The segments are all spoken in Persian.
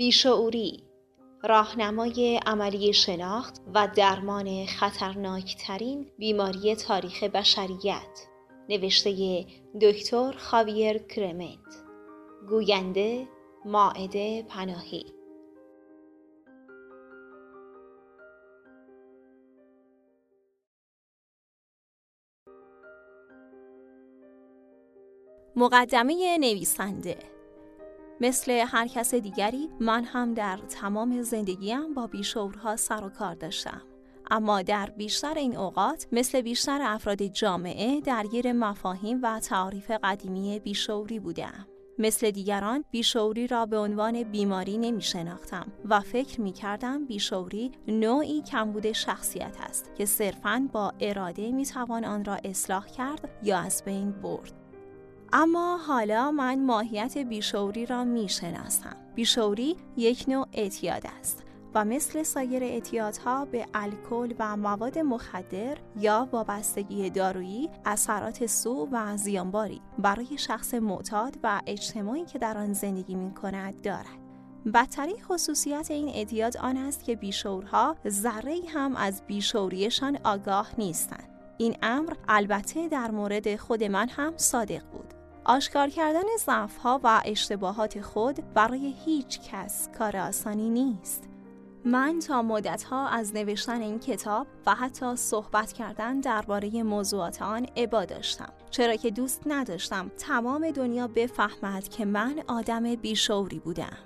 بیشعوری راهنمای عملی شناخت و درمان خطرناکترین بیماری تاریخ بشریت. نوشته دکتر خاویر کرمنت. گوینده ماعده پناهی. مقدمه نویسنده مثل هر کس دیگری من هم در تمام زندگیم با بیشورها سر و کار داشتم. اما در بیشتر این اوقات مثل بیشتر افراد جامعه درگیر مفاهیم و تعاریف قدیمی بیشوری بودم. مثل دیگران بیشوری را به عنوان بیماری نمی شناختم و فکر می کردم بیشوری نوعی کمبود شخصیت است که صرفاً با اراده می توان آن را اصلاح کرد یا از بین برد. اما حالا من ماهیت بیشوری را می شناسم. بیشوری یک نوع اعتیاد است و مثل سایر اعتیادها به الکل و مواد مخدر یا وابستگی دارویی اثرات سو و زیانباری برای شخص معتاد و اجتماعی که در آن زندگی می کند دارد. بدترین خصوصیت این اعتیاد آن است که بیشورها ذره هم از بیشوریشان آگاه نیستند. این امر البته در مورد خود من هم صادق بود. آشکار کردن ضعف‌ها و اشتباهات خود برای هیچ کس کار آسانی نیست. من تا مدتها از نوشتن این کتاب و حتی صحبت کردن درباره موضوعات آن عبا داشتم. چرا که دوست نداشتم تمام دنیا بفهمد که من آدم بیشوری بودم.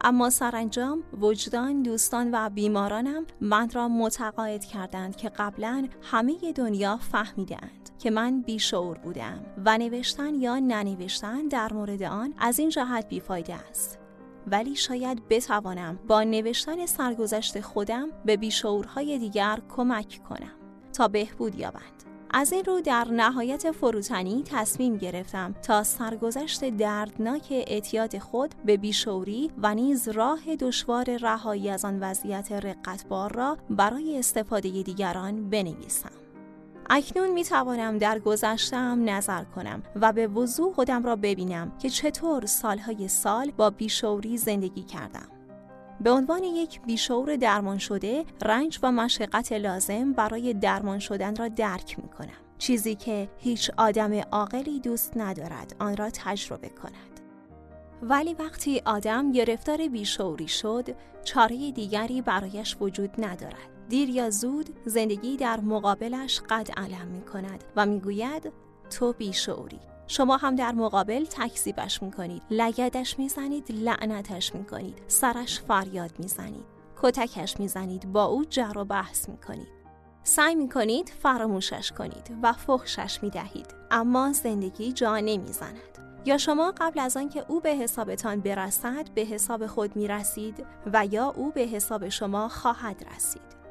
اما سرانجام وجدان دوستان و بیمارانم من را متقاعد کردند که قبلا همه دنیا فهمیدند که من بیشعور بودم و نوشتن یا ننوشتن در مورد آن از این جهت بیفایده است ولی شاید بتوانم با نوشتن سرگذشت خودم به بیشعورهای دیگر کمک کنم تا بهبود یابند از این رو در نهایت فروتنی تصمیم گرفتم تا سرگذشت دردناک اعتیاد خود به بیشوری و نیز راه دشوار رهایی از آن وضعیت رقتبار را برای استفاده دیگران بنویسم. اکنون می توانم در گذشتم نظر کنم و به وضوح خودم را ببینم که چطور سالهای سال با بیشوری زندگی کردم. به عنوان یک بیشعور درمان شده رنج و مشقت لازم برای درمان شدن را درک می کنم. چیزی که هیچ آدم عاقلی دوست ندارد آن را تجربه کند. ولی وقتی آدم گرفتار بیشعوری شد چاره دیگری برایش وجود ندارد. دیر یا زود زندگی در مقابلش قد علم می کند و می گوید تو بیشعوری شما هم در مقابل تکذیبش می‌کنید لگدش می‌زنید لعنتش می‌کنید سرش فریاد می‌زنید کتکش می‌زنید با او جر و بحث می‌کنید سعی می‌کنید فراموشش کنید و فخشش می‌دهید اما زندگی جا نمی‌زند یا شما قبل از آنکه او به حسابتان برسد به حساب خود می‌رسید و یا او به حساب شما خواهد رسید.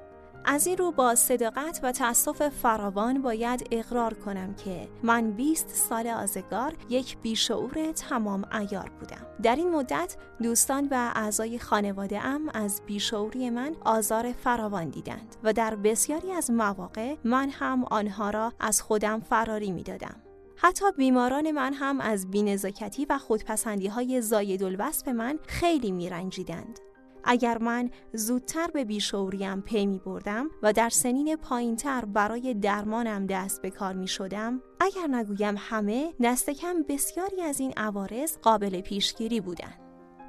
از این رو با صداقت و تأسف فراوان باید اقرار کنم که من 20 سال آزگار یک بیشعور تمام ایار بودم. در این مدت دوستان و اعضای خانواده ام از بیشعوری من آزار فراوان دیدند و در بسیاری از مواقع من هم آنها را از خودم فراری می دادم. حتی بیماران من هم از بینزاکتی و خودپسندی های زاید الوصف من خیلی می رنجیدند. اگر من زودتر به بیشوریم پی می بردم و در سنین پایینتر برای درمانم دست به کار می شدم اگر نگویم همه دست کم بسیاری از این عوارض قابل پیشگیری بودند.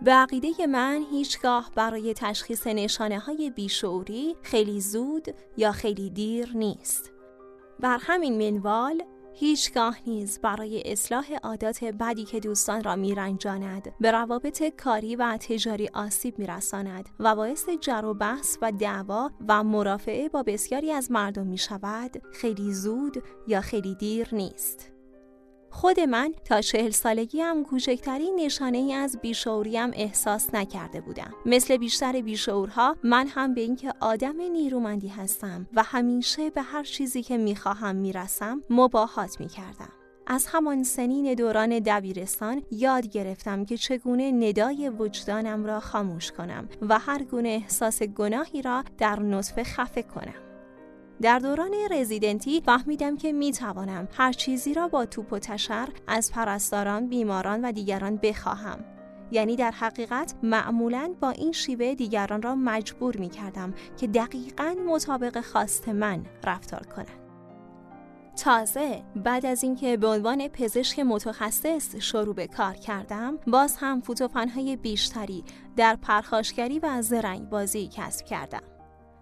به عقیده من هیچگاه برای تشخیص نشانه های بیشعوری خیلی زود یا خیلی دیر نیست. بر همین منوال هیچگاه نیز برای اصلاح عادات بدی که دوستان را میرنجاند به روابط کاری و تجاری آسیب میرساند و باعث جر و بحث و دعوا و مرافعه با بسیاری از مردم می شود خیلی زود یا خیلی دیر نیست. خود من تا چهل هم کوچکترین نشانه ای از بیشعوریم احساس نکرده بودم. مثل بیشتر بیشعورها من هم به اینکه آدم نیرومندی هستم و همیشه به هر چیزی که می‌خواهم می‌رسم مباهات می‌کردم. از همان سنین دوران دبیرستان یاد گرفتم که چگونه ندای وجدانم را خاموش کنم و هر گونه احساس گناهی را در نطفه خفه کنم. در دوران رزیدنتی فهمیدم که می توانم هر چیزی را با توپ و تشر از پرستاران، بیماران و دیگران بخواهم. یعنی در حقیقت معمولا با این شیوه دیگران را مجبور می کردم که دقیقا مطابق خواست من رفتار کنند. تازه بعد از اینکه به عنوان پزشک متخصص شروع به کار کردم باز هم فوتوفنهای بیشتری در پرخاشگری و زرنگ بازی کسب کردم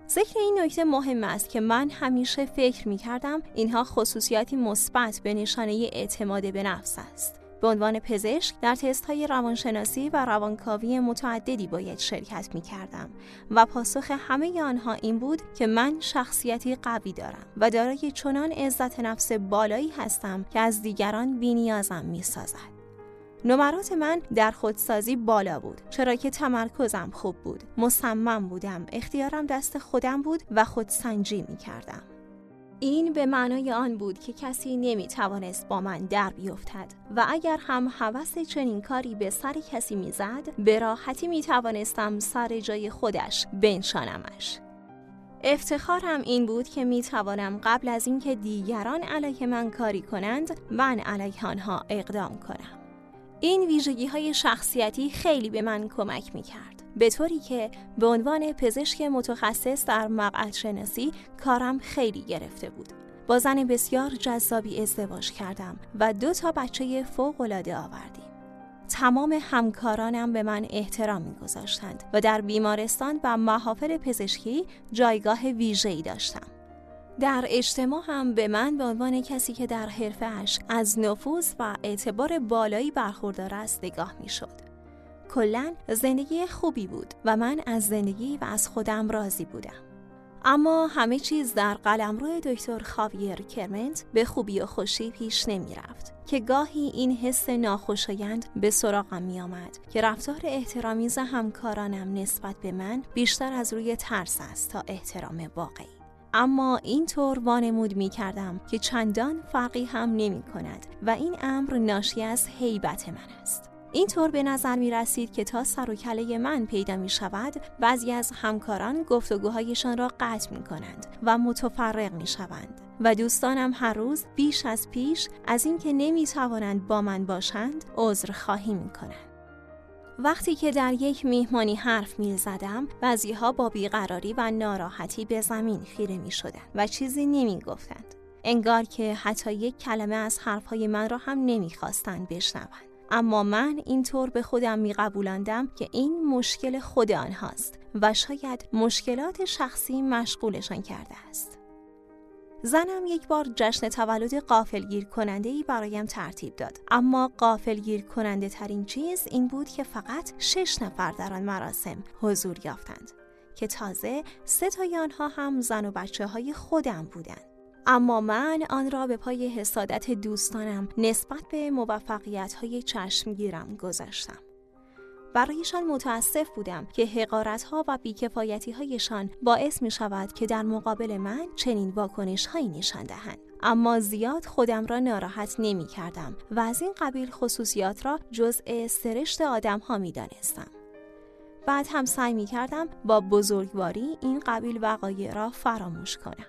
ذکر این نکته مهم است که من همیشه فکر می کردم اینها خصوصیاتی مثبت به نشانه اعتماد به نفس است به عنوان پزشک در تست های روانشناسی و روانکاوی متعددی باید شرکت می کردم و پاسخ همه آنها این بود که من شخصیتی قوی دارم و دارای چنان عزت نفس بالایی هستم که از دیگران بینیازم می سازد. نمرات من در خودسازی بالا بود چرا که تمرکزم خوب بود. مصمم بودم. اختیارم دست خودم بود و خودسنجی می کردم این به معنای آن بود که کسی نمی توانست با من در بیفتد و اگر هم هوس چنین کاری به سر کسی می‌زد به راحتی می توانستم سر جای خودش بنشانمش. افتخارم این بود که می توانم قبل از اینکه دیگران علیه من کاری کنند من علیه آنها اقدام کنم. این ویژگی های شخصیتی خیلی به من کمک می کرد. به طوری که به عنوان پزشک متخصص در مقعد شناسی کارم خیلی گرفته بود. با زن بسیار جذابی ازدواج کردم و دو تا بچه فوق العاده آوردیم. تمام همکارانم به من احترام میگذاشتند و در بیمارستان و محافل پزشکی جایگاه ویژه‌ای داشتم. در اجتماع هم به من به عنوان کسی که در حرفش از نفوذ و اعتبار بالایی برخوردار است نگاه می شد. کلا زندگی خوبی بود و من از زندگی و از خودم راضی بودم. اما همه چیز در قلمرو دکتر خاویر کرمنت به خوبی و خوشی پیش نمی رفت که گاهی این حس ناخوشایند به سراغم می آمد که رفتار احترامیز همکارانم نسبت به من بیشتر از روی ترس است تا احترام واقعی. اما اینطور وانمود می کردم که چندان فرقی هم نمی کند و این امر ناشی از حیبت من است. اینطور به نظر می رسید که تا سر و کله من پیدا می شود بعضی از همکاران گفتگوهایشان را قطع می کنند و متفرق می شوند و دوستانم هر روز بیش از پیش از اینکه نمی توانند با من باشند عذر خواهی می کنند. وقتی که در یک میهمانی حرف می زدم بعضی ها با بیقراری و ناراحتی به زمین خیره می شدن و چیزی نمی گفتند. انگار که حتی یک کلمه از حرفهای من را هم نمی‌خواستند بشنوند. اما من اینطور به خودم می قبولندم که این مشکل خود آنهاست و شاید مشکلات شخصی مشغولشان کرده است. زنم یک بار جشن تولد قافلگیر کننده ای برایم ترتیب داد. اما قافلگیر کننده ترین چیز این بود که فقط شش نفر در آن مراسم حضور یافتند که تازه سه تای آنها هم زن و بچه های خودم بودند. اما من آن را به پای حسادت دوستانم نسبت به موفقیت های چشمگیرم گذاشتم. برایشان متاسف بودم که حقارت ها و بیکفایتی هایشان باعث می شود که در مقابل من چنین واکنش هایی نشان دهند. اما زیاد خودم را ناراحت نمی کردم و از این قبیل خصوصیات را جزء سرشت آدم ها می دانستم. بعد هم سعی می کردم با بزرگواری این قبیل وقایع را فراموش کنم.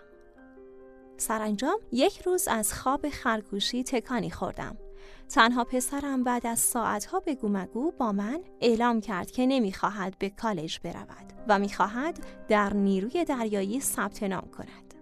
سرانجام یک روز از خواب خرگوشی تکانی خوردم تنها پسرم بعد از ساعتها به گومگو با من اعلام کرد که نمی‌خواهد به کالج برود و می‌خواهد در نیروی دریایی ثبت نام کند.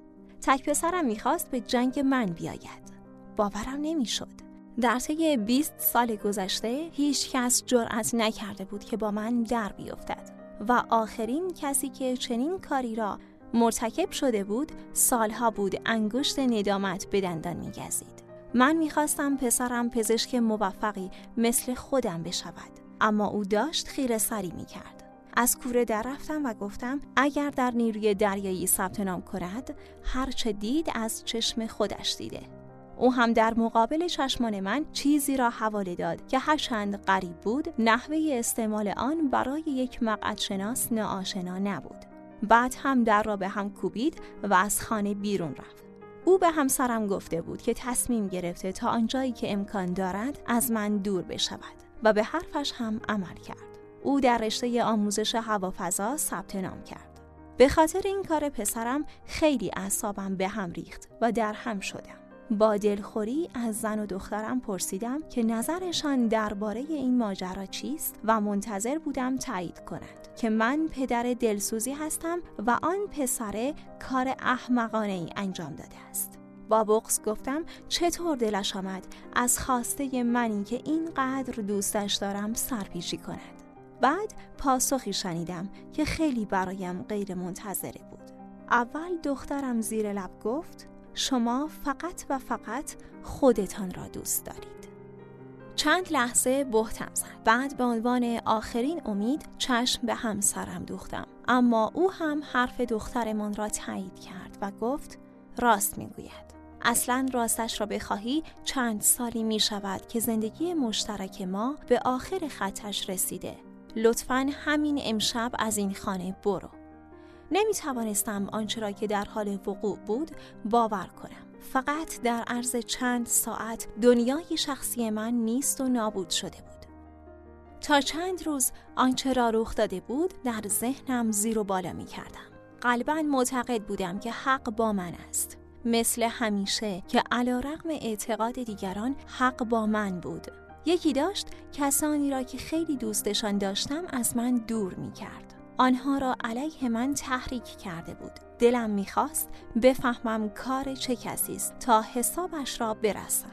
تک پسرم می‌خواست به جنگ من بیاید. باورم نمی‌شد. در طی 20 سال گذشته هیچ کس جرأت نکرده بود که با من در بیفتد و آخرین کسی که چنین کاری را مرتکب شده بود سالها بود انگشت ندامت به دندان میگزید. من می‌خواستم پسرم پزشک موفقی مثل خودم بشود اما او داشت خیره سری می‌کرد. از کوره در رفتم و گفتم اگر در نیروی دریایی ثبت نام کند هرچه دید از چشم خودش دیده. او هم در مقابل چشمان من چیزی را حواله داد که هرچند غریب بود نحوه استعمال آن برای یک مقعد شناس ناآشنا نبود. بعد هم در را به هم کوبید و از خانه بیرون رفت. او به همسرم گفته بود که تصمیم گرفته تا آنجایی که امکان دارد از من دور بشود و به حرفش هم عمل کرد. او در رشته آموزش هوافضا ثبت نام کرد. به خاطر این کار پسرم خیلی اعصابم به هم ریخت و در هم شدم. با دلخوری از زن و دخترم پرسیدم که نظرشان درباره این ماجرا چیست و منتظر بودم تایید کنند که من پدر دلسوزی هستم و آن پسره کار احمقانه ای انجام داده است. با بغز گفتم چطور دلش آمد از خواسته منی که اینقدر دوستش دارم سرپیچی کند. بعد پاسخی شنیدم که خیلی برایم غیر منتظره بود. اول دخترم زیر لب گفت شما فقط و فقط خودتان را دوست دارید. چند لحظه بهتم زد. بعد به عنوان آخرین امید چشم به همسرم دوختم. اما او هم حرف دخترمان را تایید کرد و گفت راست می‌گوید. اصلا راستش را بخواهی چند سالی می شود که زندگی مشترک ما به آخر خطش رسیده. لطفا همین امشب از این خانه برو. نمی توانستم آنچه را که در حال وقوع بود باور کنم. فقط در عرض چند ساعت دنیای شخصی من نیست و نابود شده بود. تا چند روز آنچه را رخ داده بود در ذهنم زیر و بالا می کردم. قلبا معتقد بودم که حق با من است. مثل همیشه که علا رقم اعتقاد دیگران حق با من بود. یکی داشت کسانی را که خیلی دوستشان داشتم از من دور می کرد. آنها را علیه من تحریک کرده بود. دلم می‌خواست بفهمم کار چه کسی است تا حسابش را برسم.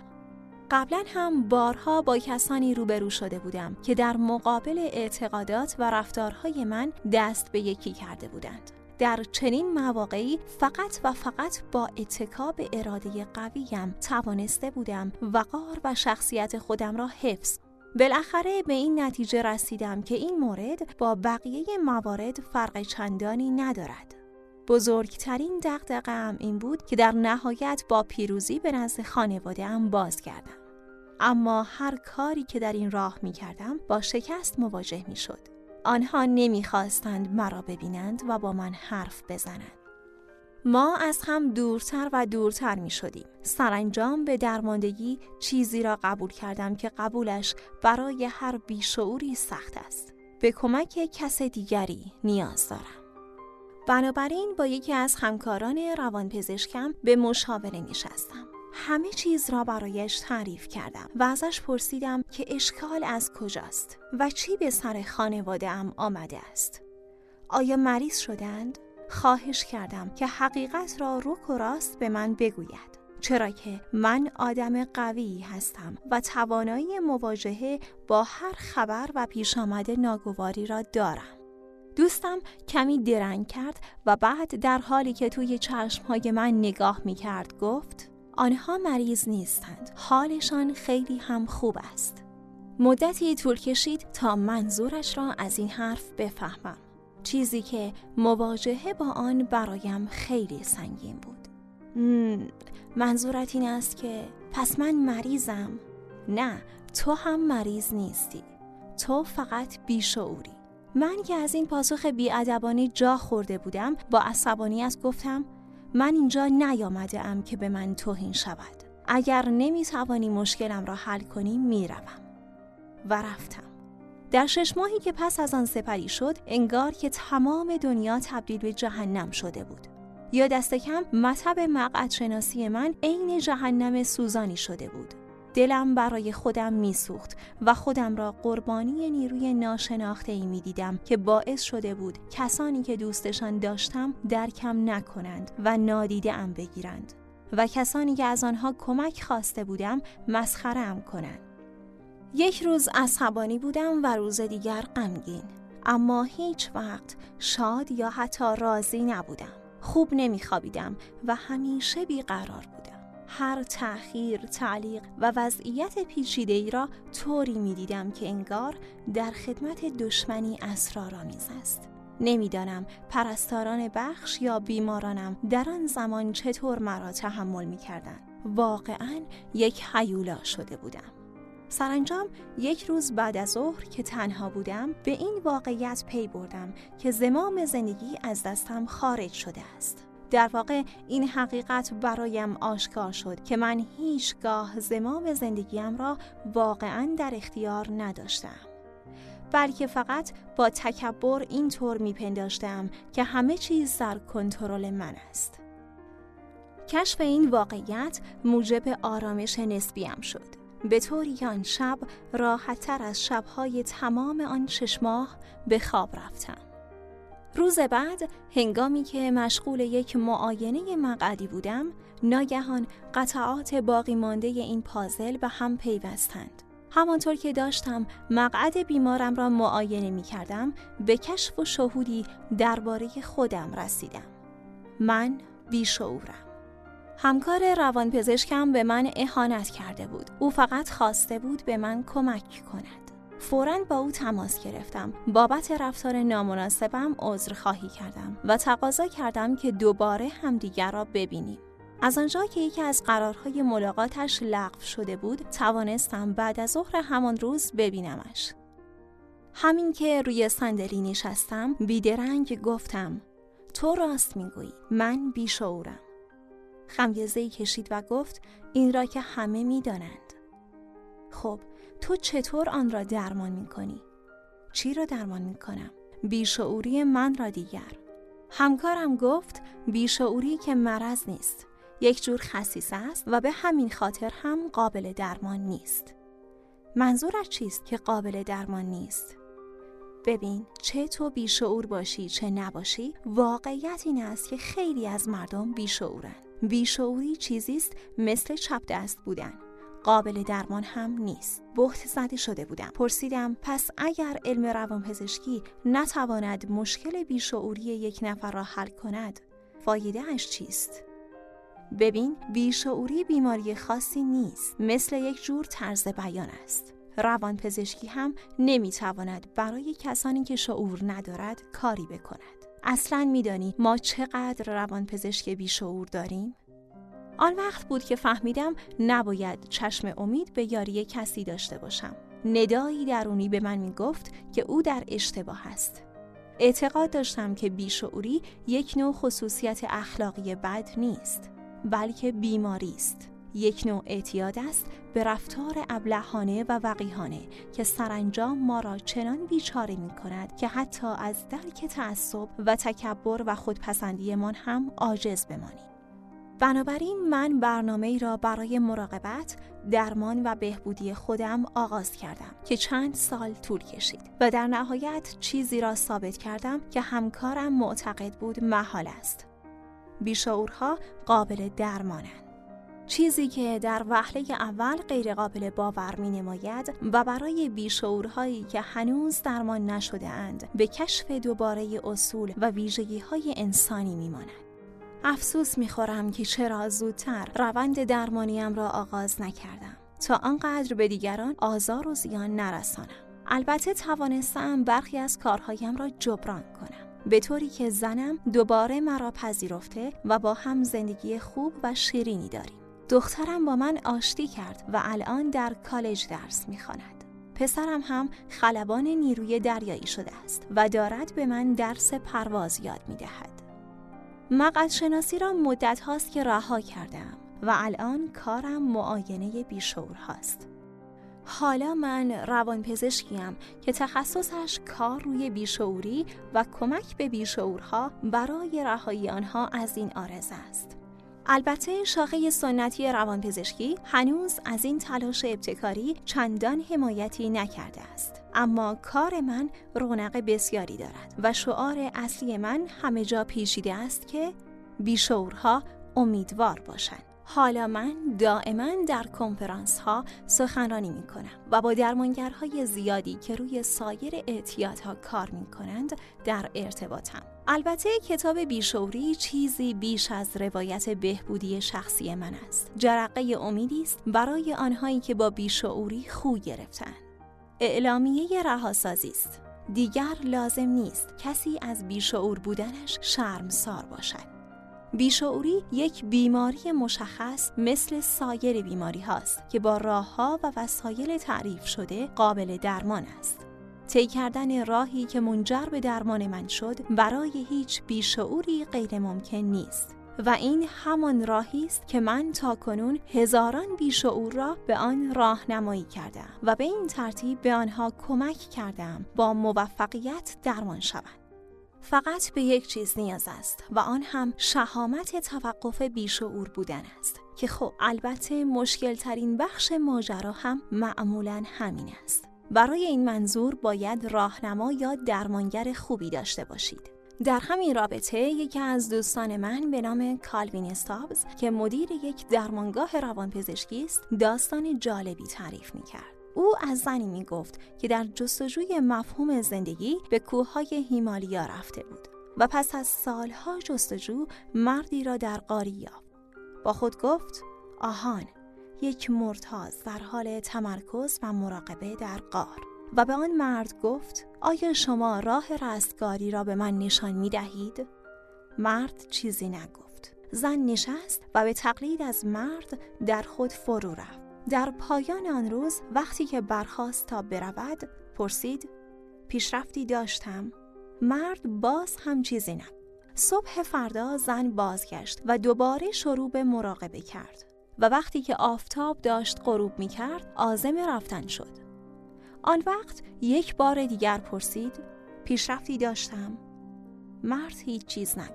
قبلا هم بارها با کسانی روبرو شده بودم که در مقابل اعتقادات و رفتارهای من دست به یکی کرده بودند. در چنین مواقعی فقط و فقط با اتکاب اراده قویم توانسته بودم وقار و شخصیت خودم را حفظ بالاخره به این نتیجه رسیدم که این مورد با بقیه موارد فرق چندانی ندارد. بزرگترین دقدقه این بود که در نهایت با پیروزی به نزد خانواده هم باز کردم. اما هر کاری که در این راه می کردم با شکست مواجه می شد. آنها نمی‌خواستند مرا ببینند و با من حرف بزنند. ما از هم دورتر و دورتر می شدیم. سرانجام به درماندگی چیزی را قبول کردم که قبولش برای هر بیشعوری سخت است. به کمک کس دیگری نیاز دارم. بنابراین با یکی از همکاران روانپزشکم به مشاوره نشستم. همه چیز را برایش تعریف کردم و ازش پرسیدم که اشکال از کجاست و چی به سر خانواده ام آمده است. آیا مریض شدند؟ خواهش کردم که حقیقت را رک و راست به من بگوید. چرا که من آدم قوی هستم و توانایی مواجهه با هر خبر و پیش آمده ناگواری را دارم. دوستم کمی درنگ کرد و بعد در حالی که توی چشمهای من نگاه می کرد گفت آنها مریض نیستند. حالشان خیلی هم خوب است. مدتی طول کشید تا منظورش را از این حرف بفهمم. چیزی که مواجهه با آن برایم خیلی سنگین بود. منظورت این است که پس من مریضم؟ نه تو هم مریض نیستی. تو فقط بیشعوری. من که از این پاسخ بیادبانی جا خورده بودم با عصبانیت گفتم من اینجا نیامده ام که به من توهین شود اگر نمی توانی مشکلم را حل کنی می‌روم و رفتم در شش ماهی که پس از آن سپری شد انگار که تمام دنیا تبدیل به جهنم شده بود یا دست کم مطب مقعد شناسی من عین جهنم سوزانی شده بود دلم برای خودم میسوخت و خودم را قربانی نیروی ناشناخته ای می دیدم که باعث شده بود کسانی که دوستشان داشتم درکم نکنند و نادیده ام بگیرند و کسانی که از آنها کمک خواسته بودم مسخره ام کنند. یک روز عصبانی بودم و روز دیگر غمگین اما هیچ وقت شاد یا حتی راضی نبودم. خوب نمیخوابیدم و همیشه بیقرار بودم. هر تأخیر، تعلیق و وضعیت پیچیده ای را طوری می دیدم که انگار در خدمت دشمنی اسرارآمیز است. نمی‌دانم پرستاران بخش یا بیمارانم در آن زمان چطور مرا تحمل می کردن. واقعا یک حیولا شده بودم. سرانجام یک روز بعد از ظهر که تنها بودم به این واقعیت پی بردم که زمام زندگی از دستم خارج شده است. در واقع این حقیقت برایم آشکار شد که من هیچگاه زمام زندگیم را واقعا در اختیار نداشتم. بلکه فقط با تکبر اینطور میپنداشتم که همه چیز در کنترل من است. کشف این واقعیت موجب آرامش نسبیم شد. به طوری آن شب راحتتر از شبهای تمام آن شش ماه به خواب رفتم. روز بعد هنگامی که مشغول یک معاینه مقعدی بودم ناگهان قطعات باقی مانده این پازل به هم پیوستند. همانطور که داشتم مقعد بیمارم را معاینه می کردم به کشف و شهودی درباره خودم رسیدم. من بیشعورم. همکار روانپزشکم به من اهانت کرده بود. او فقط خواسته بود به من کمک کند. فورا با او تماس گرفتم. بابت رفتار نامناسبم عذر خواهی کردم و تقاضا کردم که دوباره همدیگر را ببینیم. از آنجا که یکی از قرارهای ملاقاتش لغو شده بود توانستم بعد از ظهر همان روز ببینمش. همین که روی صندلی نشستم بیدرنگ گفتم تو راست می‌گویی من بیشعورم. خمیزه کشید و گفت این را که همه می‌دانند خب تو چطور آن را درمان می کنی؟ چی را درمان می کنم؟ بیشعوری من را دیگر همکارم گفت بیشعوری که مرض نیست یک جور خصیصه است و به همین خاطر هم قابل درمان نیست منظورش چیست که قابل درمان نیست؟ ببین چه تو بیشعور باشی چه نباشی واقعیت این است که خیلی از مردم بیشعورند بیشعوری چیزی است مثل چپ دست بودن. قابل درمان هم نیست. بحت زده شده بودم. پرسیدم پس اگر علم روانپزشکی نتواند مشکل بیشعوری یک نفر را حل کند فایده اش چیست؟ ببین بیشعوری بیماری خاصی نیست. مثل یک جور طرز بیان است. روانپزشکی هم نمی‌تواند برای کسانی که شعور ندارد کاری بکند. اصلا میدانی ما چقدر روانپزشک بیشعور داریم آن وقت بود که فهمیدم نباید چشم امید به یاری کسی داشته باشم. ندایی درونی به من می گفت که او در اشتباه است. اعتقاد داشتم که بیشعوری یک نوع خصوصیت اخلاقی بد نیست بلکه بیماری است. یک نوع اعتیاد است به رفتار ابلهانه و وقیهانه که سرانجام ما را چنان بیچاره می کند که حتی از درک تعصب و تکبر و خودپسندیمان هم عاجز بمانیم. بنابراین من برنامه ای را برای مراقبت، درمان و بهبودی خودم آغاز کردم که چند سال طول کشید و در نهایت چیزی را ثابت کردم که همکارم معتقد بود محال است. بیشعورها قابل درمانند. چیزی که در وهله اول غیرقابل باور می نماید و برای بیشعورهایی که هنوز درمان نشده اند به کشف دوباره اصول و ویژگی های انسانی می ماند. افسوس می‌خورم که چرا زودتر روند درمانیم را آغاز نکردم. تا آنقدر به دیگران آزار و زیان نرسانم. البته توانستم برخی از کارهایم را جبران کنم. به طوری که زنم دوباره مرا پذیرفته و با هم زندگی خوب و شیرینی داریم. دخترم با من آشتی کرد و الان در کالج درس می‌خواند پسرم هم خلبان نیروی دریایی شده است و دارد به من درس پرواز یاد می‌دهد مقعد شناسی را مدت هاست که رها کردم و الان کارم معاینه بیشور هاست. حالا من روانپزشکیم که تخصصش کار روی بیشعوری و کمک به بیشعورها برای رهایی آنها از این آرزه است. البته شاخه سنتی روانپزشکی هنوز از این تلاش ابتکاری چندان حمایتی نکرده است. اما کار من رونق بسیاری دارد و شعار اصلی من همه جا پیچیده است که بیشورها امیدوار باشند. حالا من دائما در کنفرانس ها سخنرانی می کنم و با درمانگرهای زیادی که روی سایر ها کار می کنند در ارتباطم. البته کتاب بیشوری چیزی بیش از روایت بهبودی شخصی من است. جرقه امیدی است برای آنهایی که با بیشعوری خو گرفتن. اعلامیه رهاسازی است. دیگر لازم نیست کسی از بیشعور بودنش شرمسار باشد. بیشعوری یک بیماری مشخص مثل سایر بیماری هاست که با راه ها و وسایل تعریف شده قابل درمان است. طی کردن راهی که منجر به درمان من شد برای هیچ بیشعوری غیر ممکن نیست. و این همان راهی است که من تا کنون هزاران بیشعور را به آن راهنمایی کردم و به این ترتیب به آنها کمک کردم با موفقیت درمان شوند. فقط به یک چیز نیاز است و آن هم شهامت توقف بیشعور بودن است که خب البته مشکل ترین بخش ماجرا هم معمولا همین است برای این منظور باید راهنما یا درمانگر خوبی داشته باشید در همین رابطه یکی از دوستان من به نام کالوین استابز که مدیر یک درمانگاه روانپزشکی است داستان جالبی تعریف می کرد. او از زنی می گفت که در جستجوی مفهوم زندگی به کوههای هیمالیا رفته بود و پس از سالها جستجو مردی را در قاری یافت. با خود گفت آهان یک مرتاز در حال تمرکز و مراقبه در قار. و به آن مرد گفت آیا شما راه رستگاری را به من نشان می دهید؟ مرد چیزی نگفت. زن نشست و به تقلید از مرد در خود فرو رفت. در پایان آن روز وقتی که برخواست تا برود پرسید پیشرفتی داشتم؟ مرد باز هم چیزی نگفت. صبح فردا زن بازگشت و دوباره شروع به مراقبه کرد. و وقتی که آفتاب داشت غروب می کرد آزم رفتن شد. آن وقت یک بار دیگر پرسید پیشرفتی داشتم؟ مرد هیچ چیز نگو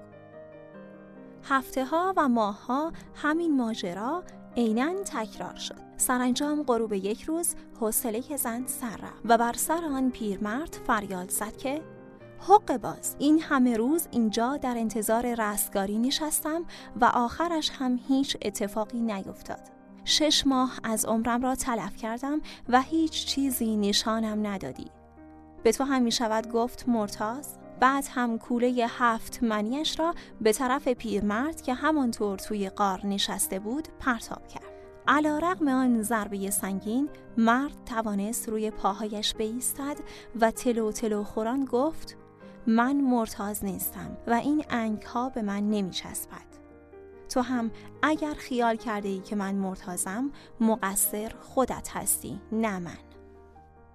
هفته ها و ماه ها همین ماجرا عینا تکرار شد. سرانجام غروب یک روز حوصله زن سر رفت و بر سر آن پیرمرد فریاد زد که حق باز. این همه روز اینجا در انتظار رستگاری نشستم و آخرش هم هیچ اتفاقی نیفتاد. شش ماه از عمرم را تلف کردم و هیچ چیزی نشانم ندادی. به تو هم می شود گفت مرتاز. بعد هم کوله هفت منیش را به طرف پیرمرد که همانطور توی قار نشسته بود پرتاب کرد. علا رقم آن ضربه سنگین مرد توانست روی پاهایش بیستد و تلو تلو خوران گفت من مرتاز نیستم و این انگ ها به من نمی چسبد. تو هم اگر خیال کرده ای که من مرتازم مقصر خودت هستی نه من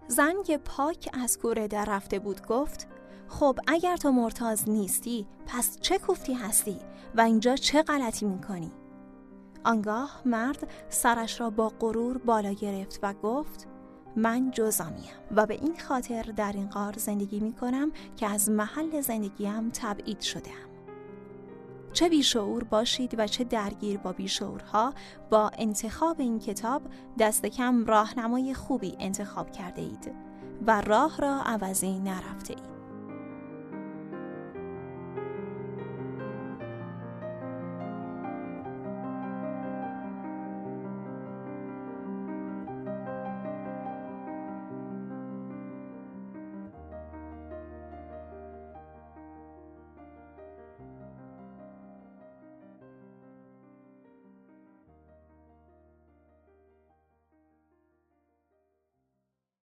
زنگ پاک از کوره در رفته بود گفت خب اگر تو مرتاز نیستی پس چه کوفتی هستی و اینجا چه غلطی می‌کنی؟ آنگاه مرد سرش را با غرور بالا گرفت و گفت من جزامیم و به این خاطر در این قار زندگی می کنم که از محل زندگیم تبعید شدم. چه بیشعور باشید و چه درگیر با بیشعورها با انتخاب این کتاب دست کم راهنمای خوبی انتخاب کرده اید و راه را عوضی نرفته اید.